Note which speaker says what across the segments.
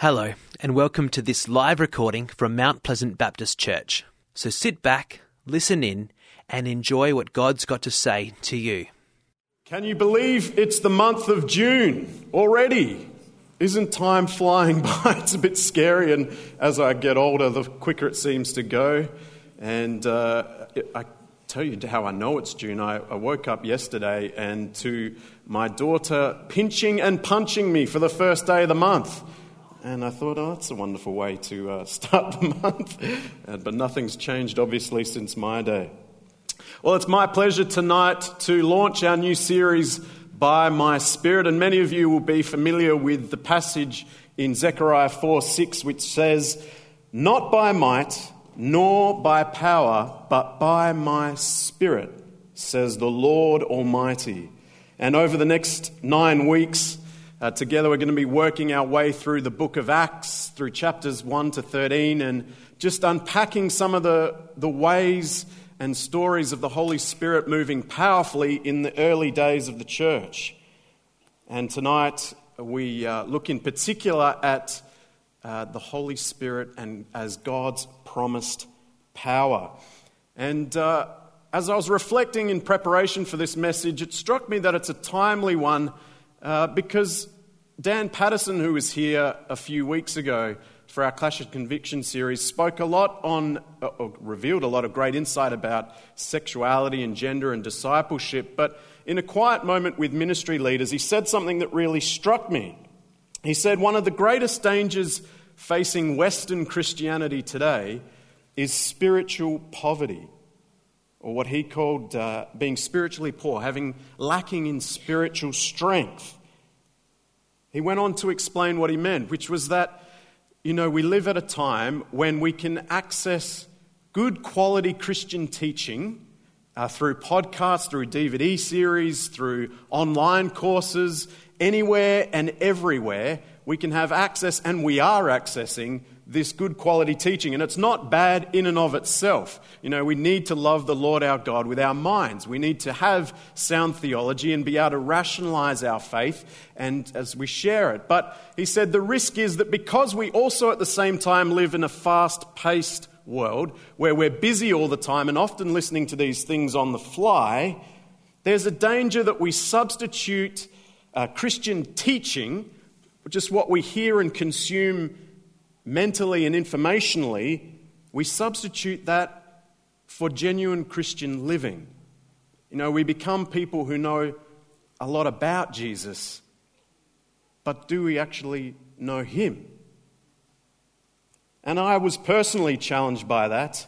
Speaker 1: Hello, and welcome to this live recording from Mount Pleasant Baptist Church. So sit back, listen in, and enjoy what God's got to say to you.
Speaker 2: Can you believe it's the month of June already? Isn't time flying by? It's a bit scary, and as I get older, the quicker it seems to go. And uh, I tell you how I know it's June. I, I woke up yesterday and to my daughter pinching and punching me for the first day of the month. And I thought, oh, that's a wonderful way to uh, start the month. Uh, but nothing's changed, obviously, since my day. Well, it's my pleasure tonight to launch our new series, By My Spirit. And many of you will be familiar with the passage in Zechariah 4 6, which says, Not by might, nor by power, but by my Spirit, says the Lord Almighty. And over the next nine weeks, uh, together, we're going to be working our way through the book of Acts, through chapters 1 to 13, and just unpacking some of the, the ways and stories of the Holy Spirit moving powerfully in the early days of the church. And tonight, we uh, look in particular at uh, the Holy Spirit and as God's promised power. And uh, as I was reflecting in preparation for this message, it struck me that it's a timely one uh, because Dan Patterson, who was here a few weeks ago for our Clash of Conviction series, spoke a lot on, uh, or revealed a lot of great insight about sexuality and gender and discipleship. But in a quiet moment with ministry leaders, he said something that really struck me. He said, One of the greatest dangers facing Western Christianity today is spiritual poverty or what he called uh, being spiritually poor, having lacking in spiritual strength. He went on to explain what he meant, which was that, you know, we live at a time when we can access good quality Christian teaching uh, through podcasts, through DVD series, through online courses, anywhere and everywhere. We can have access, and we are accessing this good quality teaching. And it's not bad in and of itself. You know, we need to love the Lord our God with our minds. We need to have sound theology and be able to rationalize our faith and as we share it. But he said the risk is that because we also at the same time live in a fast paced world where we're busy all the time and often listening to these things on the fly, there's a danger that we substitute uh, Christian teaching, which is what we hear and consume mentally and informationally, we substitute that for genuine Christian living. You know, we become people who know a lot about Jesus, but do we actually know Him? And I was personally challenged by that.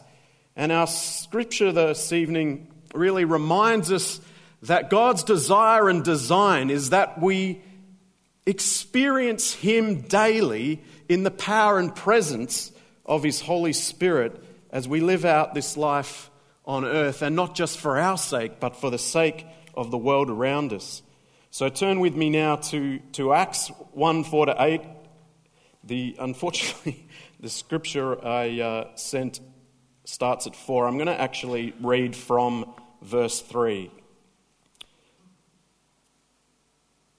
Speaker 2: And our scripture this evening really reminds us that God's desire and design is that we experience Him daily in the power and presence of His Holy Spirit as we live out this life on earth, and not just for our sake, but for the sake of the world around us. So turn with me now to, to Acts 1 4 to 8. The, unfortunately, the scripture I uh, sent starts at 4. I'm going to actually read from verse 3.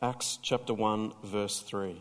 Speaker 2: Acts chapter 1, verse 3.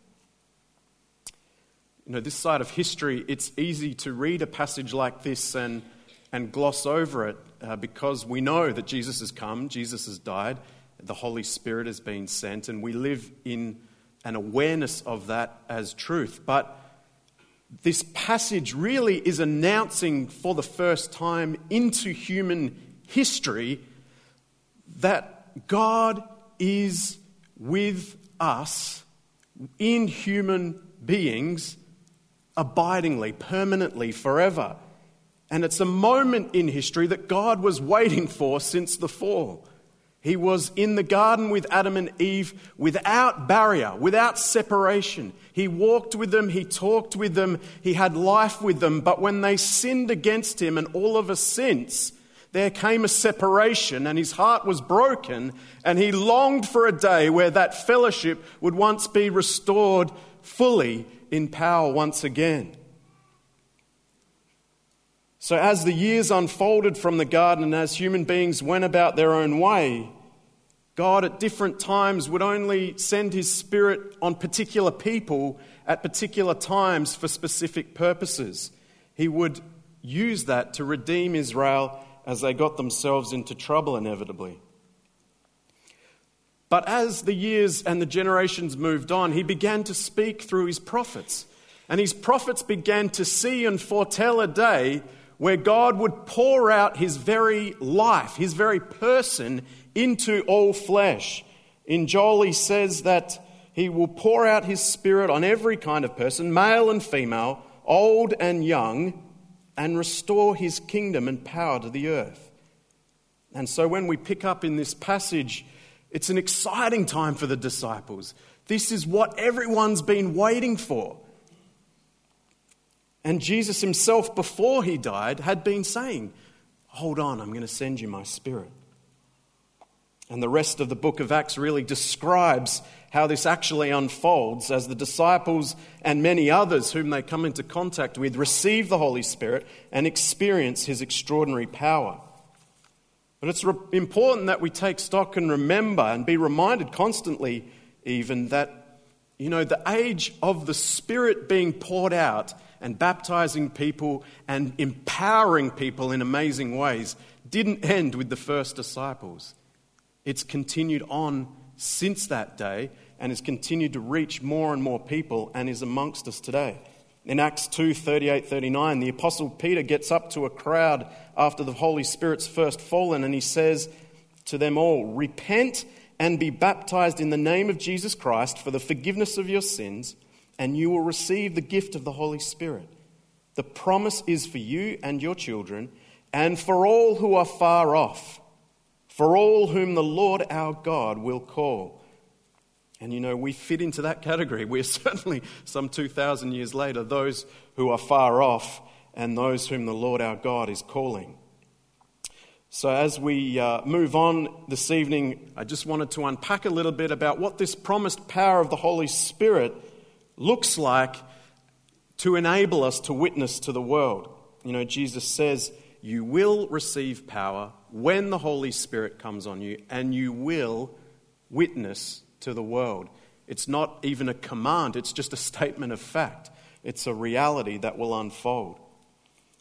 Speaker 2: You know, this side of history, it's easy to read a passage like this and, and gloss over it uh, because we know that Jesus has come, Jesus has died, the Holy Spirit has been sent, and we live in an awareness of that as truth. But this passage really is announcing for the first time into human history that God is with us in human beings abidingly, permanently, forever. And it's a moment in history that God was waiting for since the fall. He was in the garden with Adam and Eve without barrier, without separation. He walked with them, he talked with them, he had life with them. But when they sinned against him, and all of us since, there came a separation, and his heart was broken, and he longed for a day where that fellowship would once be restored fully in power once again. So, as the years unfolded from the garden and as human beings went about their own way, God at different times would only send his spirit on particular people at particular times for specific purposes. He would use that to redeem Israel as they got themselves into trouble inevitably. But as the years and the generations moved on, he began to speak through his prophets. And his prophets began to see and foretell a day where God would pour out his very life, his very person, into all flesh. In Joel, he says that he will pour out his spirit on every kind of person, male and female, old and young, and restore his kingdom and power to the earth. And so when we pick up in this passage, it's an exciting time for the disciples. This is what everyone's been waiting for. And Jesus himself, before he died, had been saying, Hold on, I'm going to send you my spirit. And the rest of the book of Acts really describes how this actually unfolds as the disciples and many others whom they come into contact with receive the Holy Spirit and experience his extraordinary power. But it's re- important that we take stock and remember and be reminded constantly, even, that, you know, the age of the Spirit being poured out and baptizing people and empowering people in amazing ways didn't end with the first disciples. It's continued on since that day and has continued to reach more and more people and is amongst us today. In Acts 2 38 39, the Apostle Peter gets up to a crowd after the Holy Spirit's first fallen and he says to them all, Repent and be baptized in the name of Jesus Christ for the forgiveness of your sins and you will receive the gift of the Holy Spirit. The promise is for you and your children, and for all who are far off, for all whom the Lord our God will call. And you know, we fit into that category. We're certainly, some 2,000 years later, those who are far off and those whom the Lord our God is calling. So, as we uh, move on this evening, I just wanted to unpack a little bit about what this promised power of the Holy Spirit looks like to enable us to witness to the world. You know, Jesus says, You will receive power when the Holy Spirit comes on you, and you will witness to the world. It's not even a command, it's just a statement of fact. It's a reality that will unfold.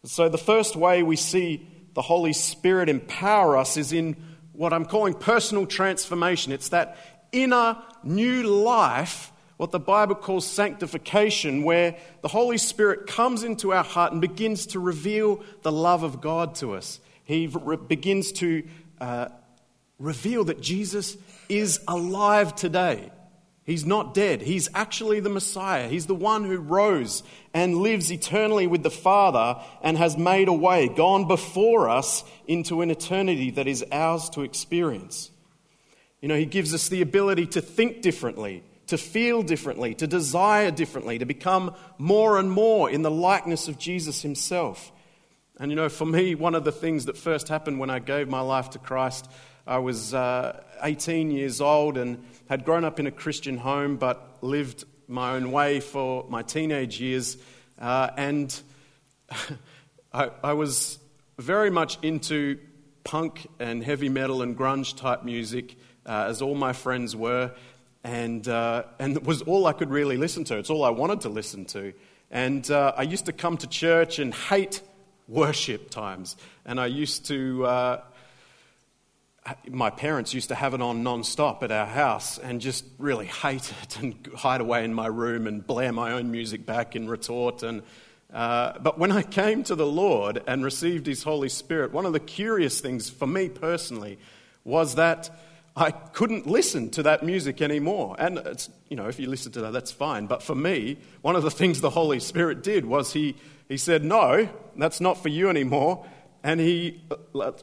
Speaker 2: So, the first way we see the Holy Spirit empower us is in what I'm calling personal transformation. It's that inner new life what the Bible calls sanctification, where the Holy Spirit comes into our heart and begins to reveal the love of God to us. He re- begins to uh, reveal that Jesus is alive today. He's not dead. He's actually the Messiah. He's the one who rose and lives eternally with the Father and has made a way, gone before us into an eternity that is ours to experience. You know, He gives us the ability to think differently, to feel differently, to desire differently, to become more and more in the likeness of Jesus himself. And you know, for me, one of the things that first happened when I gave my life to Christ, I was uh, 18 years old and had grown up in a Christian home, but lived my own way for my teenage years. Uh, and I, I was very much into punk and heavy metal and grunge type music, uh, as all my friends were and, uh, and it was all I could really listen to. It's all I wanted to listen to. And uh, I used to come to church and hate worship times. And I used to, uh, my parents used to have it on non-stop at our house and just really hate it and hide away in my room and blare my own music back in retort. And, uh, but when I came to the Lord and received His Holy Spirit, one of the curious things for me personally was that I couldn't listen to that music anymore. And it's, you know, if you listen to that, that's fine. But for me, one of the things the Holy Spirit did was He, he said, No, that's not for you anymore. And he,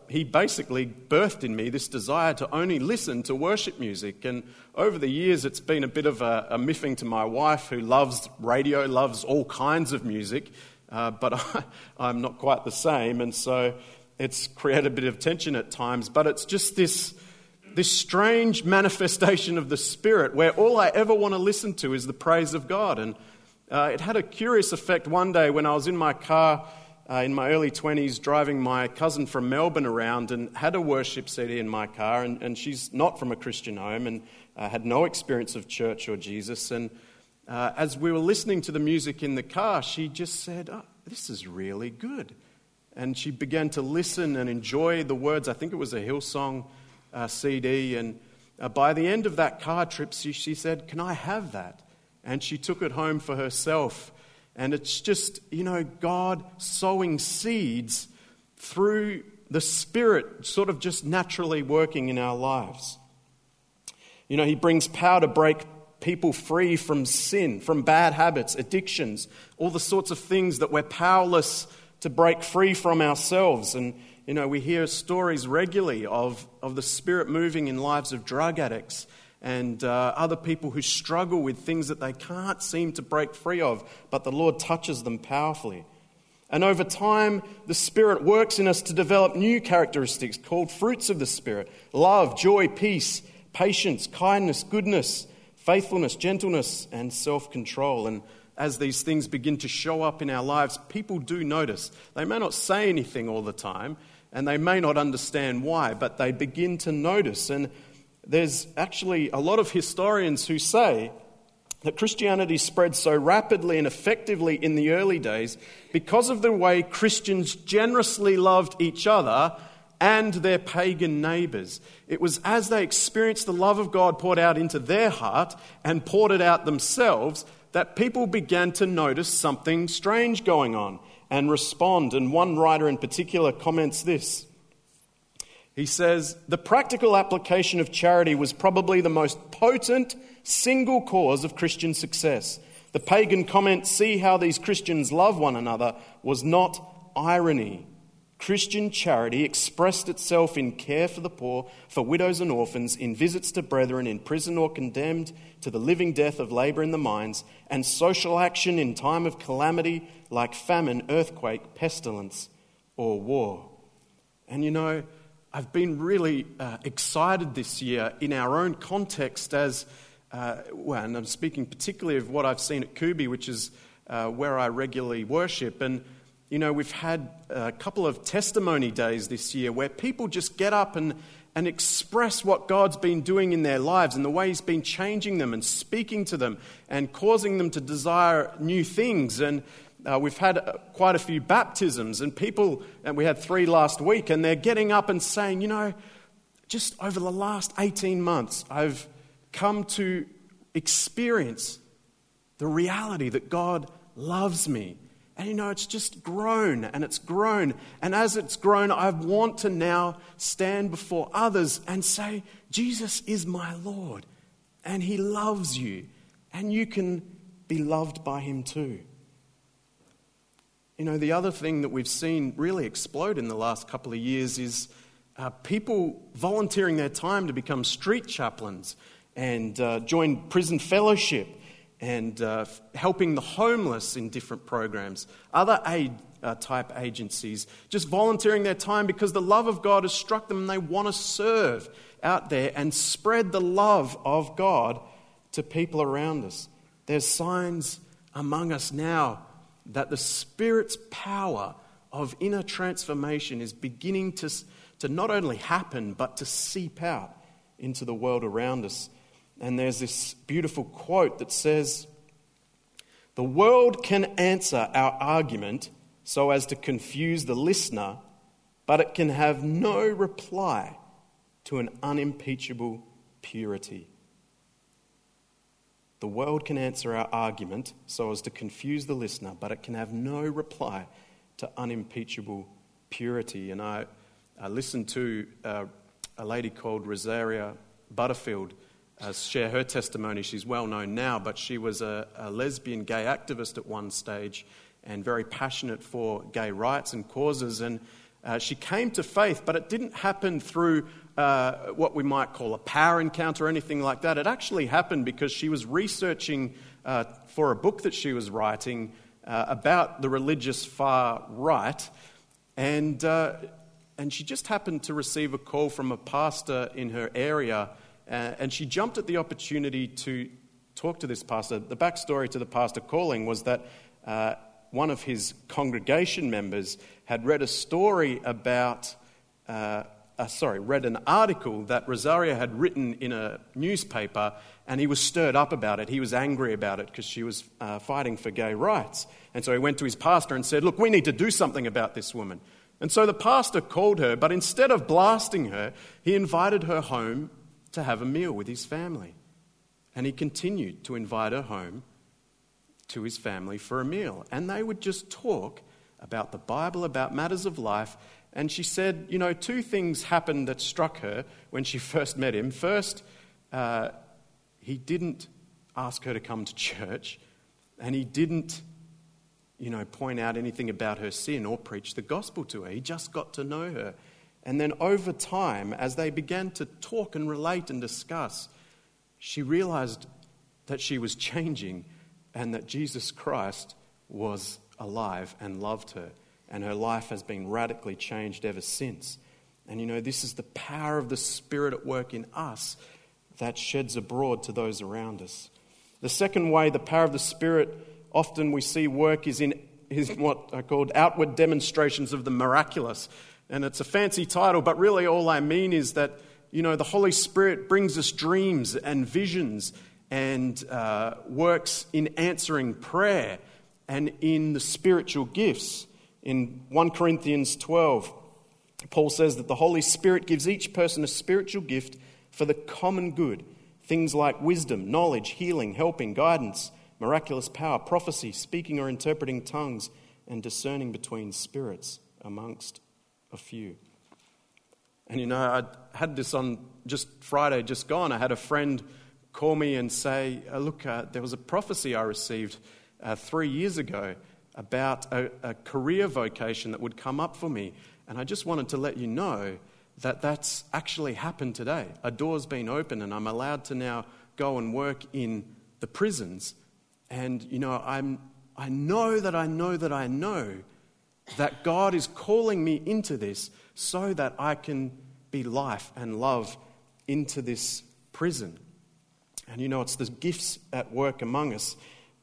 Speaker 2: he basically birthed in me this desire to only listen to worship music. And over the years, it's been a bit of a, a miffing to my wife, who loves radio, loves all kinds of music, uh, but I, I'm not quite the same. And so it's created a bit of tension at times. But it's just this, this strange manifestation of the Spirit where all I ever want to listen to is the praise of God. And uh, it had a curious effect one day when I was in my car uh, in my early 20s driving my cousin from Melbourne around and had a worship CD in my car. And, and she's not from a Christian home and uh, had no experience of church or Jesus. And uh, as we were listening to the music in the car, she just said, oh, This is really good. And she began to listen and enjoy the words. I think it was a Hillsong uh, CD. And uh, by the end of that car trip, she, she said, Can I have that? And she took it home for herself and it's just, you know, God sowing seeds through the Spirit, sort of just naturally working in our lives. You know, He brings power to break people free from sin, from bad habits, addictions, all the sorts of things that we're powerless to break free from ourselves. And, you know, we hear stories regularly of, of the Spirit moving in lives of drug addicts and uh, other people who struggle with things that they can't seem to break free of, but the Lord touches them powerfully. And over time, the Spirit works in us to develop new characteristics called fruits of the Spirit love, joy, peace, patience, kindness, goodness, faithfulness, gentleness, and self control. And as these things begin to show up in our lives, people do notice. They may not say anything all the time, and they may not understand why, but they begin to notice. And there's actually a lot of historians who say that Christianity spread so rapidly and effectively in the early days because of the way Christians generously loved each other and their pagan neighbors. It was as they experienced the love of God poured out into their heart and poured it out themselves that people began to notice something strange going on and respond. And one writer in particular comments this he says, The practical application of charity was probably the most potent single cause of Christian success. The pagan comment, See how these Christians love one another, was not irony. Christian charity expressed itself in care for the poor, for widows and orphans, in visits to brethren in prison or condemned to the living death of labor in the mines, and social action in time of calamity like famine, earthquake, pestilence, or war. And you know, I've been really uh, excited this year in our own context as, uh, well, and I'm speaking particularly of what I've seen at Kubi, which is uh, where I regularly worship. And, you know, we've had a couple of testimony days this year where people just get up and, and express what God's been doing in their lives and the way He's been changing them and speaking to them and causing them to desire new things. And, uh, we've had uh, quite a few baptisms, and people, and we had three last week, and they're getting up and saying, you know, just over the last 18 months, I've come to experience the reality that God loves me. And you know, it's just grown and it's grown. And as it's grown, I want to now stand before others and say, Jesus is my Lord and he loves you. And you can be loved by him too. You know, the other thing that we've seen really explode in the last couple of years is uh, people volunteering their time to become street chaplains and uh, join prison fellowship and uh, helping the homeless in different programs, other aid uh, type agencies, just volunteering their time because the love of God has struck them and they want to serve out there and spread the love of God to people around us. There's signs among us now that the Spirit's power of inner transformation is beginning to, to not only happen, but to seep out into the world around us. And there's this beautiful quote that says, The world can answer our argument so as to confuse the listener, but it can have no reply to an unimpeachable purity. The world can answer our argument so as to confuse the listener, but it can have no reply to unimpeachable purity. And I, I listened to uh, a lady called Rosaria Butterfield uh, share her testimony. She's well known now, but she was a, a lesbian gay activist at one stage and very passionate for gay rights and causes. And uh, she came to faith, but it didn't happen through uh, what we might call a power encounter or anything like that. It actually happened because she was researching uh, for a book that she was writing uh, about the religious far right. And, uh, and she just happened to receive a call from a pastor in her area, uh, and she jumped at the opportunity to talk to this pastor. The backstory to the pastor calling was that one of his congregation members had read a story about, uh, sorry, read an article that Rosaria had written in a newspaper, and he was stirred up about it. He was angry about it because she was uh, fighting for gay rights. And so he went to his pastor and said, Look, we need to do something about this woman. And so the pastor called her, but instead of blasting her, he invited her home to have a meal with his family. And he continued to invite her home to his family for a meal. And they would just talk about the Bible, about matters of life. And she said, you know, two things happened that struck her when she first met him. First, uh, he didn't ask her to come to church, and he didn't, you know, point out anything about her sin or preach the gospel to her. He just got to know her. And then over time, as they began to talk and relate and discuss, she realized that she was changing and that Jesus Christ was alive and loved her. And her life has been radically changed ever since. And you know, this is the power of the Spirit at work in us that sheds abroad to those around us. The second way the power of the Spirit often we see work is in is what are called outward demonstrations of the miraculous. And it's a fancy title, but really all I mean is that, you know, the Holy Spirit brings us dreams and visions and uh, works in answering prayer and in the spiritual gifts. In 1 Corinthians 12, Paul says that the Holy Spirit gives each person a spiritual gift for the common good. Things like wisdom, knowledge, healing, helping, guidance, miraculous power, prophecy, speaking or interpreting tongues, and discerning between spirits, amongst a few. And you know, I had this on just Friday, just gone. I had a friend call me and say, uh, Look, uh, there was a prophecy I received uh, three years ago about a, a career vocation that would come up for me. And I just wanted to let you know that that's actually happened today. A door's been opened, and I'm allowed to now go and work in the prisons. And, you know, I'm, I know that I know that I know that God is calling me into this so that I can be life and love into this prison. And you know, it's the gifts at work among us.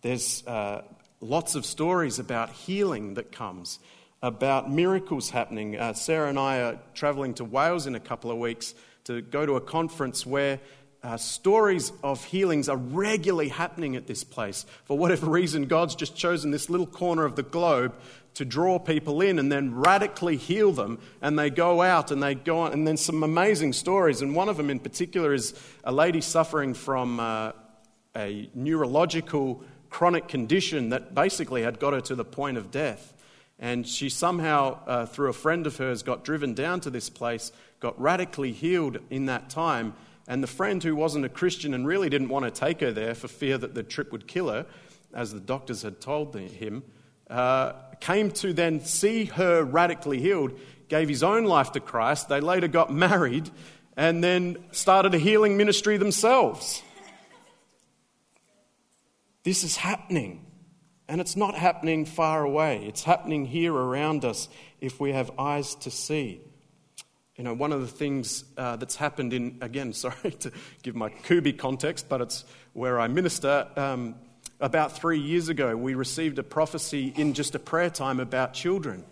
Speaker 2: There's uh, lots of stories about healing that comes, about miracles happening. Uh, Sarah and I are traveling to Wales in a couple of weeks to go to a conference where uh, stories of healings are regularly happening at this place. For whatever reason, God's just chosen this little corner of the globe to draw people in and then radically heal them. And they go out and they go on, and then some amazing stories. And one of them in particular is a lady suffering from uh, a neurological chronic condition that basically had got her to the point of death. And she somehow, uh, through a friend of hers, got driven down to this place, got radically healed in that time. And the friend who wasn't a Christian and really didn't want to take her there for fear that the trip would kill her, as the doctors had told him, uh, came to then see her radically healed, gave his own life to Christ. They later got married and then started a healing ministry themselves. This is happening. And it's not happening far away. It's happening here around us if we have eyes to see. You know, one of the things uh, that's happened in, again, sorry to give my Kubi context, but it's where I minister. Um, about three years ago, we received a prophecy in just a prayer time about children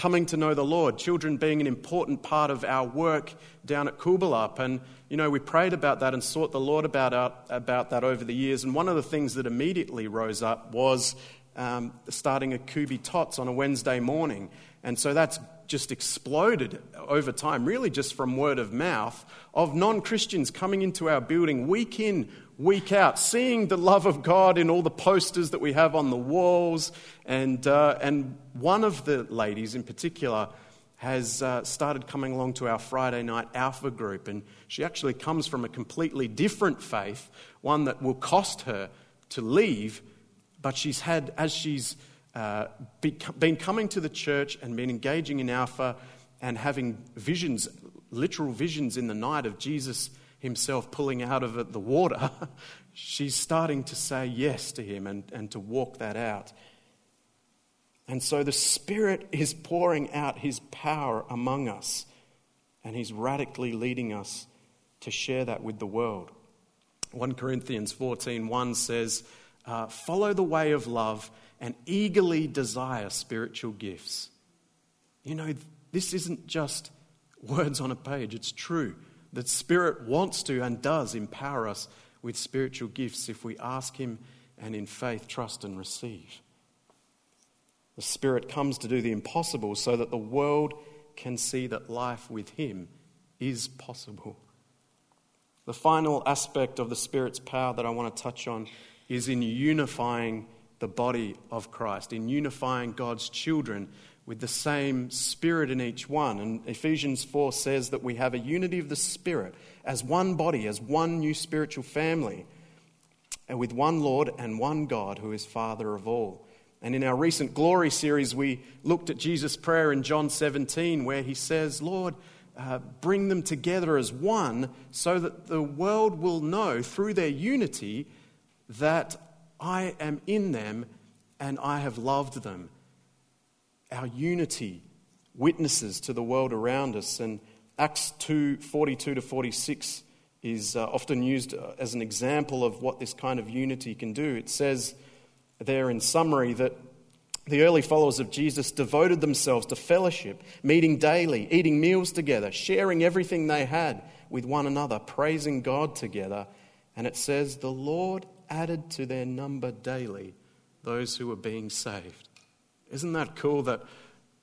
Speaker 2: coming to know the Lord, children being an important part of our work down at Coolbellup. And, you know, we prayed about that and sought the Lord about, our, about that over the years. And one of the things that immediately rose up was um, starting a Kubi Tots on a Wednesday morning. And so that's just exploded over time, really just from word of mouth, of non Christians coming into our building week in, week out, seeing the love of God in all the posters that we have on the walls. And, uh, and one of the ladies in particular has uh, started coming along to our Friday night Alpha group. And she actually comes from a completely different faith, one that will cost her to leave. But she's had, as she's uh, been coming to the church and been engaging in Alpha and having visions, literal visions in the night of Jesus himself pulling out of the water, she's starting to say yes to him and, and to walk that out. And so the Spirit is pouring out His power among us, and He's radically leading us to share that with the world. 1 Corinthians 14:1 says, uh, "Follow the way of love and eagerly desire spiritual gifts." You know, this isn't just words on a page, it's true. That Spirit wants to and does empower us with spiritual gifts if we ask Him and in faith trust and receive. The Spirit comes to do the impossible so that the world can see that life with Him is possible. The final aspect of the Spirit's power that I want to touch on is in unifying the body of Christ, in unifying God's children with the same Spirit in each one. And Ephesians 4 says that we have a unity of the Spirit as one body, as one new spiritual family, and with one Lord and one God who is Father of all. And in our recent glory series, we looked at Jesus' prayer in John 17, where he says, Lord, uh, bring them together as one so that the world will know through their unity that I am in them and I have loved them. Our unity witnesses to the world around us. And Acts 2 42 to 46 is uh, often used uh, as an example of what this kind of unity can do. It says, there in summary that the early followers of Jesus devoted themselves to fellowship, meeting daily, eating meals together, sharing everything they had with one another, praising God together. And it says, The Lord added to their number daily those who were being saved. Isn't that cool that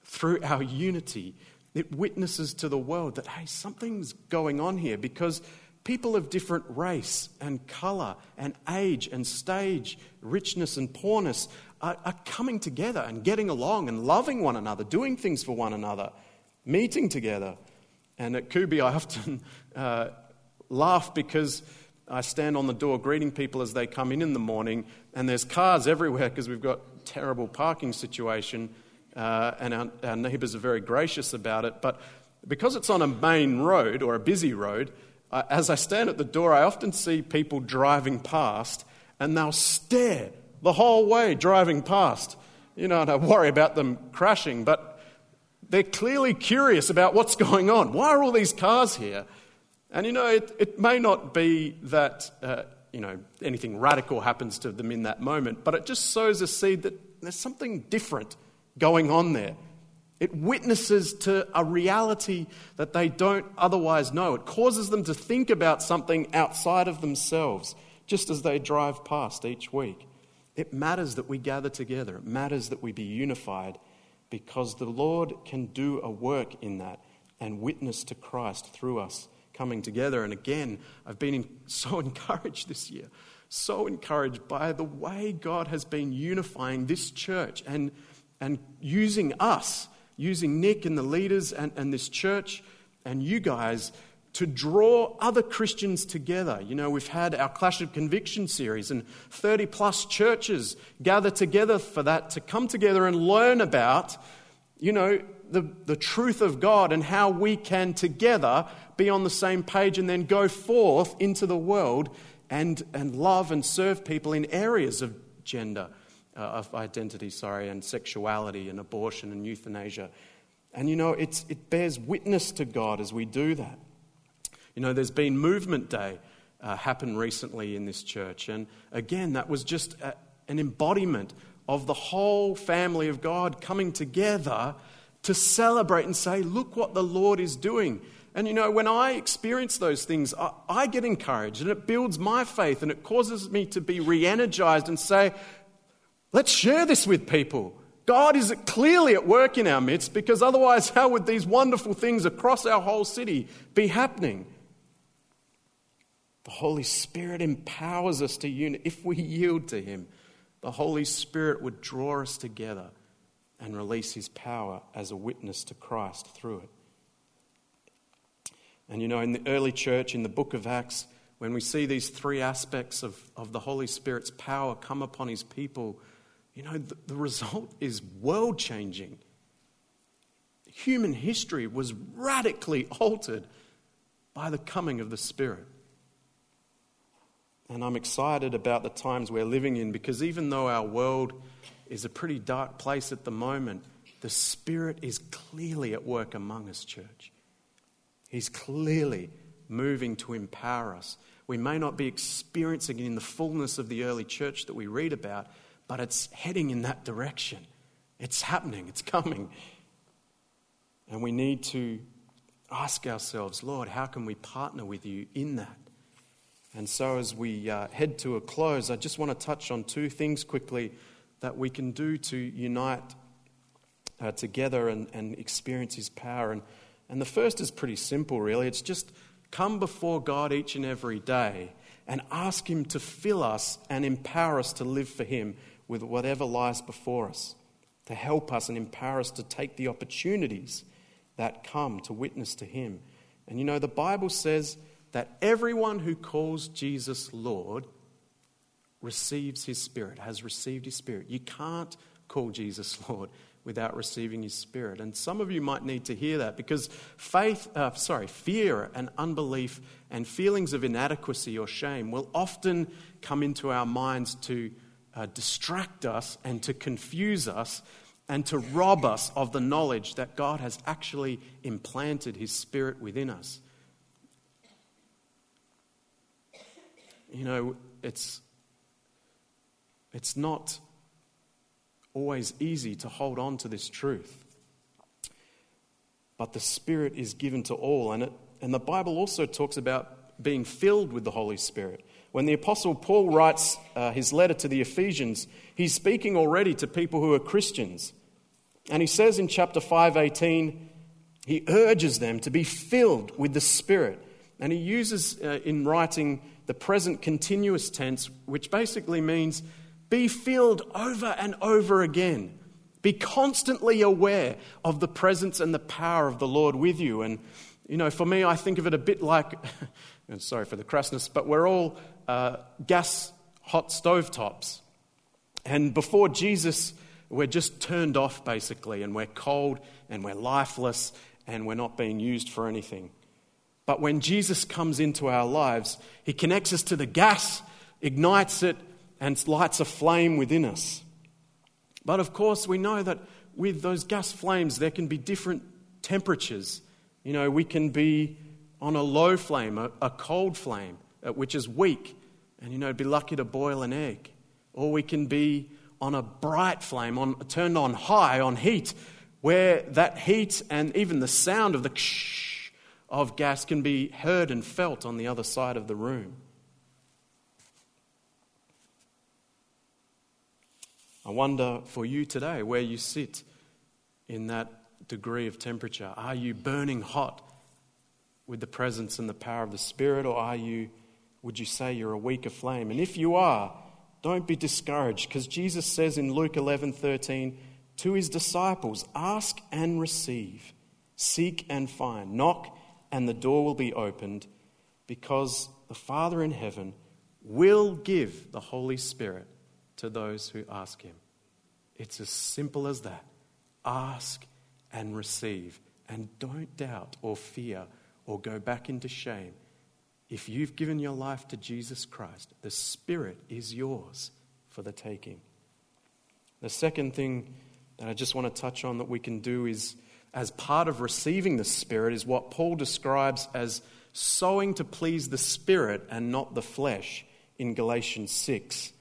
Speaker 2: through our unity, it witnesses to the world that, hey, something's going on here because people of different race and colour and age and stage, richness and poorness are, are, coming together and getting along and loving one another, doing things for one another, meeting together. And at Kubi, I often uh, laugh because I stand on the door greeting people as they come in in the morning, and there's cars everywhere because we've got terrible parking situation, uh, and our, our neighbours are very gracious about it. But because it's on a main road or a busy road, as I stand at the door, I often see people driving past and they'll stare the whole way driving past. You know, and I worry about them crashing, but they're clearly curious about what's going on. Why are all these cars here? And you know, it, it may not be that, uh, you know, anything radical happens to them in that moment, but it just sows a seed that there's something different going on there. It witnesses to a reality that they don't otherwise know. It causes them to think about something outside of themselves, just as they drive past each week. It matters that we gather together. It matters that we be unified because the Lord can do a work in that and witness to Christ through us coming together. And again, I've been so encouraged this year, so encouraged by the way God has been unifying this church and, and using us using Nick and the leaders and, and this church and you guys to draw other Christians together. You know, we've had our Clash of Conviction series, and 30 plus churches gather together for that to come together and learn about, you know, the, the truth of God and how we can together be on the same page and then go forth into the world and, and love and serve people in areas of gender uh, of identity, sorry, and sexuality and abortion and euthanasia. And you know, it's, it bears witness to God as we do that. You know, there's been Movement Day uh, happen recently in this church. And again, that was just a, an embodiment of the whole family of God coming together to celebrate and say, look what the Lord is doing. And you know, when I experience those things, I, I get encouraged and it builds my faith and it causes me to be re energized and say, Let's share this with people. God is clearly at work in our midst because otherwise, how would these wonderful things across our whole city be happening? The Holy Spirit empowers us to unite. If we yield to Him, the Holy Spirit would draw us together and release His power as a witness to Christ through it. And you know, in the early church, in the book of Acts, when we see these three aspects of, of the Holy Spirit's power come upon His people, you know, the, the result is world changing. Human history was radically altered by the coming of the Spirit. And I'm excited about the times we're living in because even though our world is a pretty dark place at the moment, the Spirit is clearly at work among us, church. He's clearly moving to empower us. We may not be experiencing it in the fullness of the early church that we read about, but it's heading in that direction. It's happening, it's coming. And we need to ask ourselves, Lord, how can we partner with you in that? And so, as we uh, head to a close, I just want to touch on two things quickly that we can do to unite uh, together and, and experience His power. And, and the first is pretty simple, really. It's just come before God each and every day and ask Him to fill us and empower us to live for Him with whatever lies before us, to help us and empower us to take the opportunities that come to witness to Him. And you know, the Bible says that everyone who calls Jesus Lord receives His Spirit, has received His Spirit. You can't call Jesus Lord without receiving His Spirit. And some of you might need to hear that because faith, uh, sorry, fear and unbelief and feelings of inadequacy or shame will often come into our minds to uh, distract us and to confuse us and to rob us of the knowledge that God has actually implanted His Spirit within us. You know, it's, it's not always easy to hold on to this truth. But the Spirit is given to all, and, it, and the Bible also talks about being filled with the Holy Spirit. When the Apostle Paul writes uh, his letter to the Ephesians, he's speaking already to people who are Christians. And he says in chapter 5:18, he urges them to be filled with the Spirit. And he uses uh, in writing the present continuous tense, which basically means be filled over and over again. Be constantly aware of the presence and the power of the Lord with you. And, you know, for me, I think of it a bit like, and sorry for the crassness, but we're all uh, gas hot stove tops. And before Jesus, we're just turned off basically, and we're cold and we're lifeless and we're not being used for anything. But when Jesus comes into our lives, he connects us to the gas, ignites it, and lights a flame within us. But of course, we know that with those gas flames, there can be different temperatures. You know, we can be on a low flame, a, a cold flame, uh, which is weak, and you know, be lucky to boil an egg. Or we can be on a bright flame, on, turned on high on heat, where that heat and even the sound of the ksh of gas can be heard and felt on the other side of the room. I wonder for you today where you sit in that degree of temperature. Are you burning hot with the presence and the power of the Spirit, or are you would you say you're a weaker flame? And if you are, don't be discouraged because Jesus says in Luke 11 13 to his disciples, Ask and receive, seek and find, knock and the door will be opened because the Father in heaven will give the Holy Spirit to those who ask him. It's as simple as that. Ask and receive, and don't doubt or fear or go back into shame if you've given your life to Jesus Christ, the Spirit is yours for the taking. The second thing that I just want to touch on that we can do is, as part of receiving the Spirit, is what Paul describes as sowing to please the Spirit and not the flesh in Galatians 6.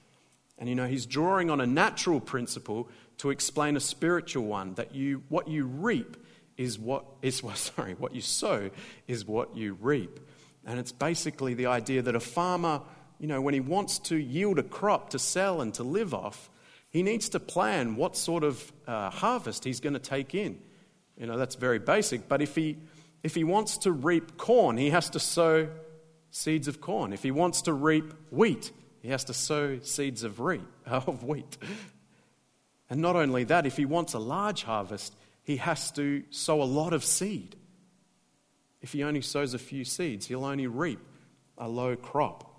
Speaker 2: And you know, he's drawing on a natural principle to explain a spiritual one that you, what you reap is what is sorry, what you sow is what you reap. And it's basically the idea that a farmer, you know, when he wants to yield a crop to sell and to live off, he needs to plan what sort of uh, harvest he's going to take in. You know, that's very basic, but if he, if he wants to reap corn, he has to sow seeds of corn. If he wants to reap wheat, he has to sow seeds of, reap, of wheat. And not only that, if he wants a large harvest, he has to sow a lot of seed. If he only sows a few seeds, he'll only reap a low crop.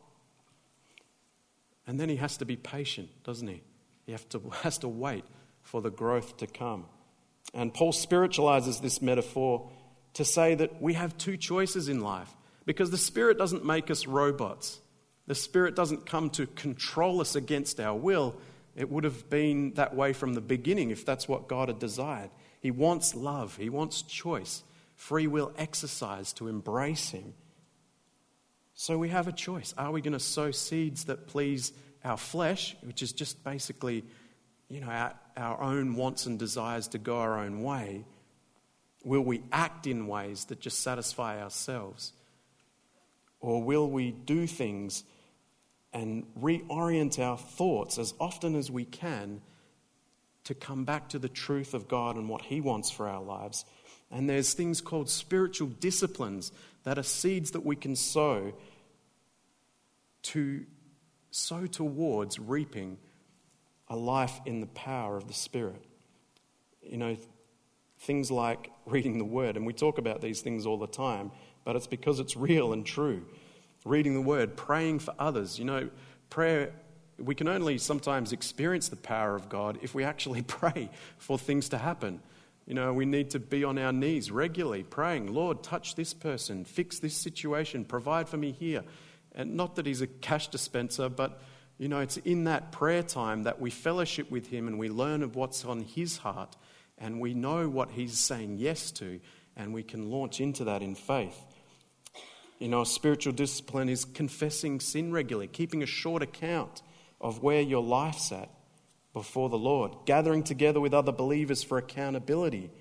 Speaker 2: And then he has to be patient, doesn't he? He to, has to wait for the growth to come. And Paul spiritualizes this metaphor to say that we have two choices in life because the Spirit doesn't make us robots. The Spirit doesn't come to control us against our will. It would have been that way from the beginning if that's what God had desired. He wants love, He wants choice, free will exercise to embrace Him. So we have a choice. Are we going to sow seeds that please our flesh, which is just basically, you know, our, our own wants and desires to go our own way? Will we act in ways that just satisfy ourselves? Or will we do things and reorient our thoughts as often as we can to come back to the truth of God and what He wants for our lives? And there's things called spiritual disciplines that are seeds that we can sow to sow towards reaping a life in the power of the Spirit. You know, things like reading the Word, and we talk about these things all the time, but it's because it's real and true. Reading the Word, praying for others. You know, prayer, we can only sometimes experience the power of God if we actually pray for things to happen. You know, we need to be on our knees regularly praying, Lord, touch this person, fix this situation, provide for me here. And not that he's a cash dispenser, but, you know, it's in that prayer time that we fellowship with him and we learn of what's on his heart and we know what he's saying yes to and we can launch into that in faith. You know, spiritual discipline is confessing sin regularly, keeping a short account of where your life's at before the Lord, gathering together with other believers for accountability,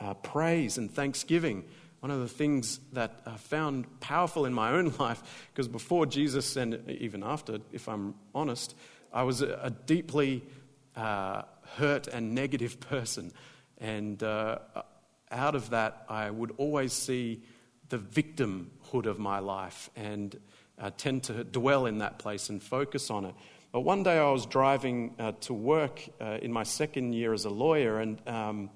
Speaker 2: uh, praise, and thanksgiving. One of the things that I found powerful in my own life, because before Jesus and even after, if I'm honest, I was a, deeply uh, hurt and negative person. And uh, out of that, I would always see the victimhood of my life and uh, tend to dwell in that place and focus on it. But one day I was driving uh, to work uh, in my second year as a lawyer, and, um,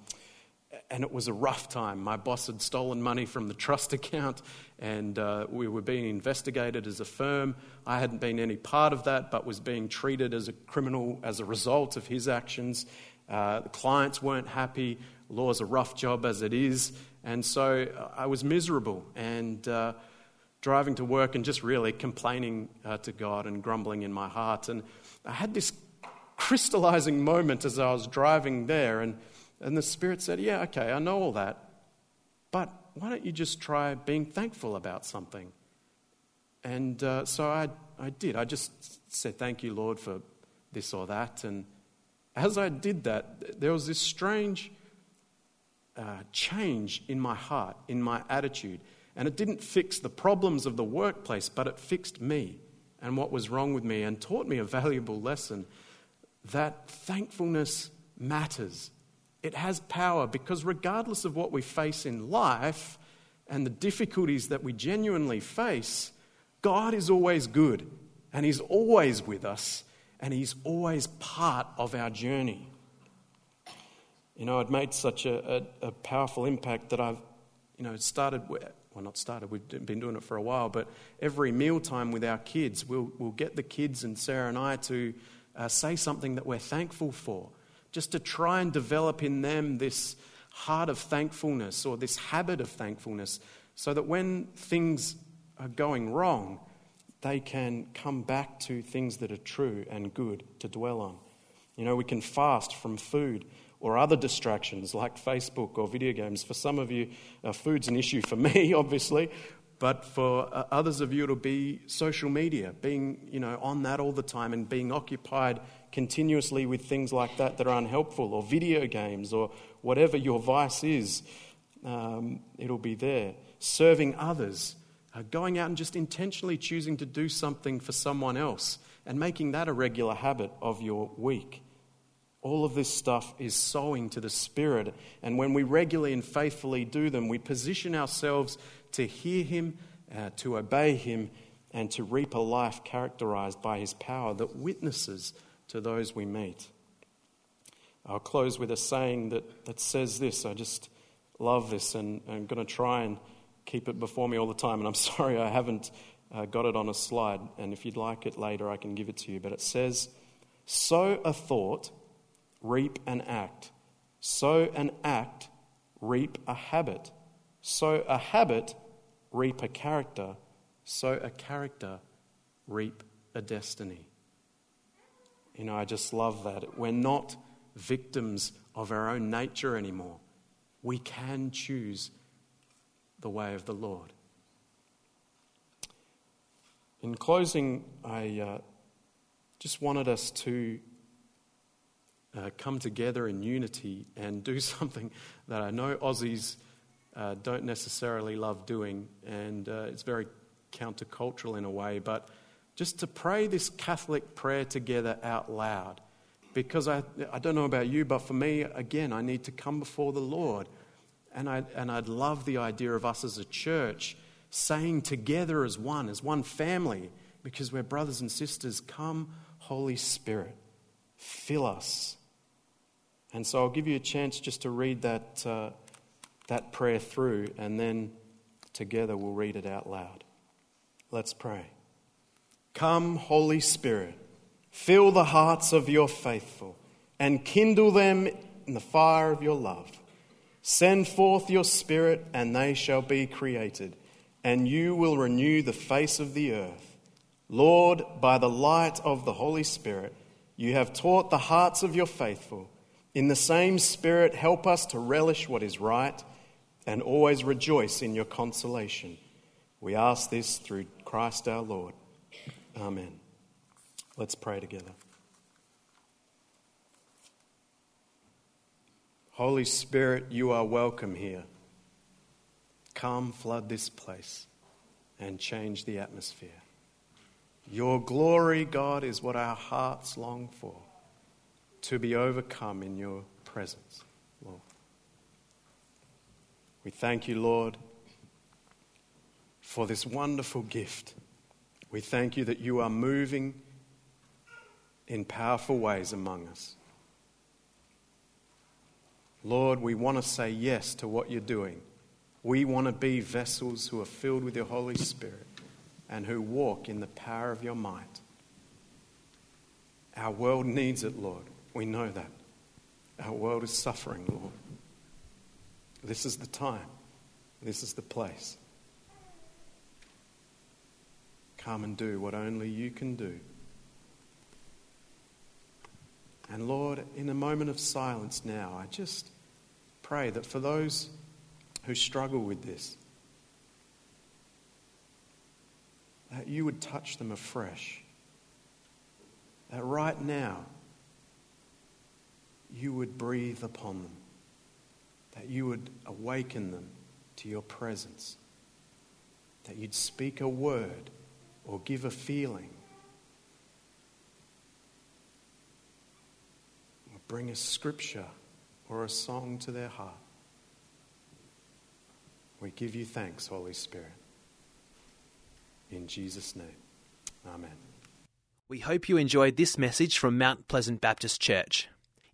Speaker 2: and it was a rough time. My boss had stolen money from the trust account, and uh, we were being investigated as a firm. I hadn't been any part of that, but was being treated as a criminal as a result of his actions. Uh, the clients weren't happy. Law's a rough job as it is. And so uh, I was miserable and uh, driving to work and just really complaining uh, to God and grumbling in my heart. And I had this crystallizing moment as I was driving there, and, and the Spirit said, Yeah, okay, I know all that, but why don't you just try being thankful about something? And uh, so I, I did. I just said, Thank you, Lord, for this or that. And as I did that, there was this strange uh, change in my heart, in my attitude. And it didn't fix the problems of the workplace, but it fixed me and what was wrong with me and taught me a valuable lesson that thankfulness matters. It has power because, regardless of what we face in life and the difficulties that we genuinely face, God is always good and He's always with us and He's always part of our journey. You know, it made such a, a, a powerful impact that I've, you know, started, well, not started, we've been doing it for a while, but every mealtime with our kids, we'll, we'll get the kids and Sarah and I to uh, say something that we're thankful for, just to try and develop in them this heart of thankfulness or this habit of thankfulness so that when things are going wrong, they can come back to things that are true and good to dwell on. You know, we can fast from food or other distractions like Facebook or video games. For some of you, uh, food's an issue for me, obviously, but for uh, others of you, it'll be social media, being you know, on that all the time and being occupied continuously with things like that that are unhelpful, or video games, or whatever your vice is. Um, it'll be there. Serving others, uh, going out and just intentionally choosing to do something for someone else and making that a regular habit of your week All of this stuff is sowing to the Spirit. And when we regularly and faithfully do them, we position ourselves to hear Him, uh, to obey Him, and to reap a life characterized by His power that witnesses to those we meet. I'll close with a saying that, that says this. I just love this, and I'm going to try and keep it before me all the time. And I'm sorry I haven't uh, got it on a slide. And if you'd like it later, I can give it to you. But it says, Sow a thought, reap an act. Sow an act, reap a habit. Sow a habit, reap a character. Sow a character, reap a destiny. You know, I just love that. We're not victims of our own nature anymore. We can choose the way of the Lord. In closing, I uh, just wanted us to uh, come together in unity and do something that I know Aussies uh, don't necessarily love doing, and uh, it's very countercultural in a way, but just to pray this Catholic prayer together out loud. Because I, I don't know about you, but for me, again, I need to come before the Lord. And, I, and I'd love the idea of us as a church saying together as one, as one family, because we're brothers and sisters. Come, Holy Spirit, fill us. And so I'll give you a chance just to read that, uh, that prayer through, and then together we'll read it out loud. Let's pray. Come, Holy Spirit, fill the hearts of your faithful, and kindle them in the fire of your love. Send forth your Spirit, and they shall be created and you will renew the face of the earth. Lord, by the light of the Holy Spirit, you have taught the hearts of your faithful. In the same Spirit, help us to relish what is right and always rejoice in your consolation. We ask this through Christ our Lord. Amen. Let's pray together. Holy Spirit, you are welcome here. Come, flood this place and change the atmosphere. Your glory, God, is what our hearts long for to be overcome in your presence, Lord. We thank you, Lord, for this wonderful gift. We thank you that you are moving in powerful ways among us. Lord, we want to say yes to what you're doing. We want to be vessels who are filled with your Holy Spirit and who walk in the power of your might. Our world needs it, Lord. We know that. Our world is suffering, Lord. This is the time. This is the place. Come and do what only you can do. And Lord, in a moment of silence now, I just pray that for those who struggle with this, that you would touch them afresh. That right now, you would breathe upon them. That you would awaken them to your presence. That you'd speak a word or give a feeling. Or bring a scripture or a song to their heart. We give you thanks, Holy Spirit. In Jesus' name, Amen.
Speaker 1: We hope you enjoyed this message from Mount Pleasant Baptist Church.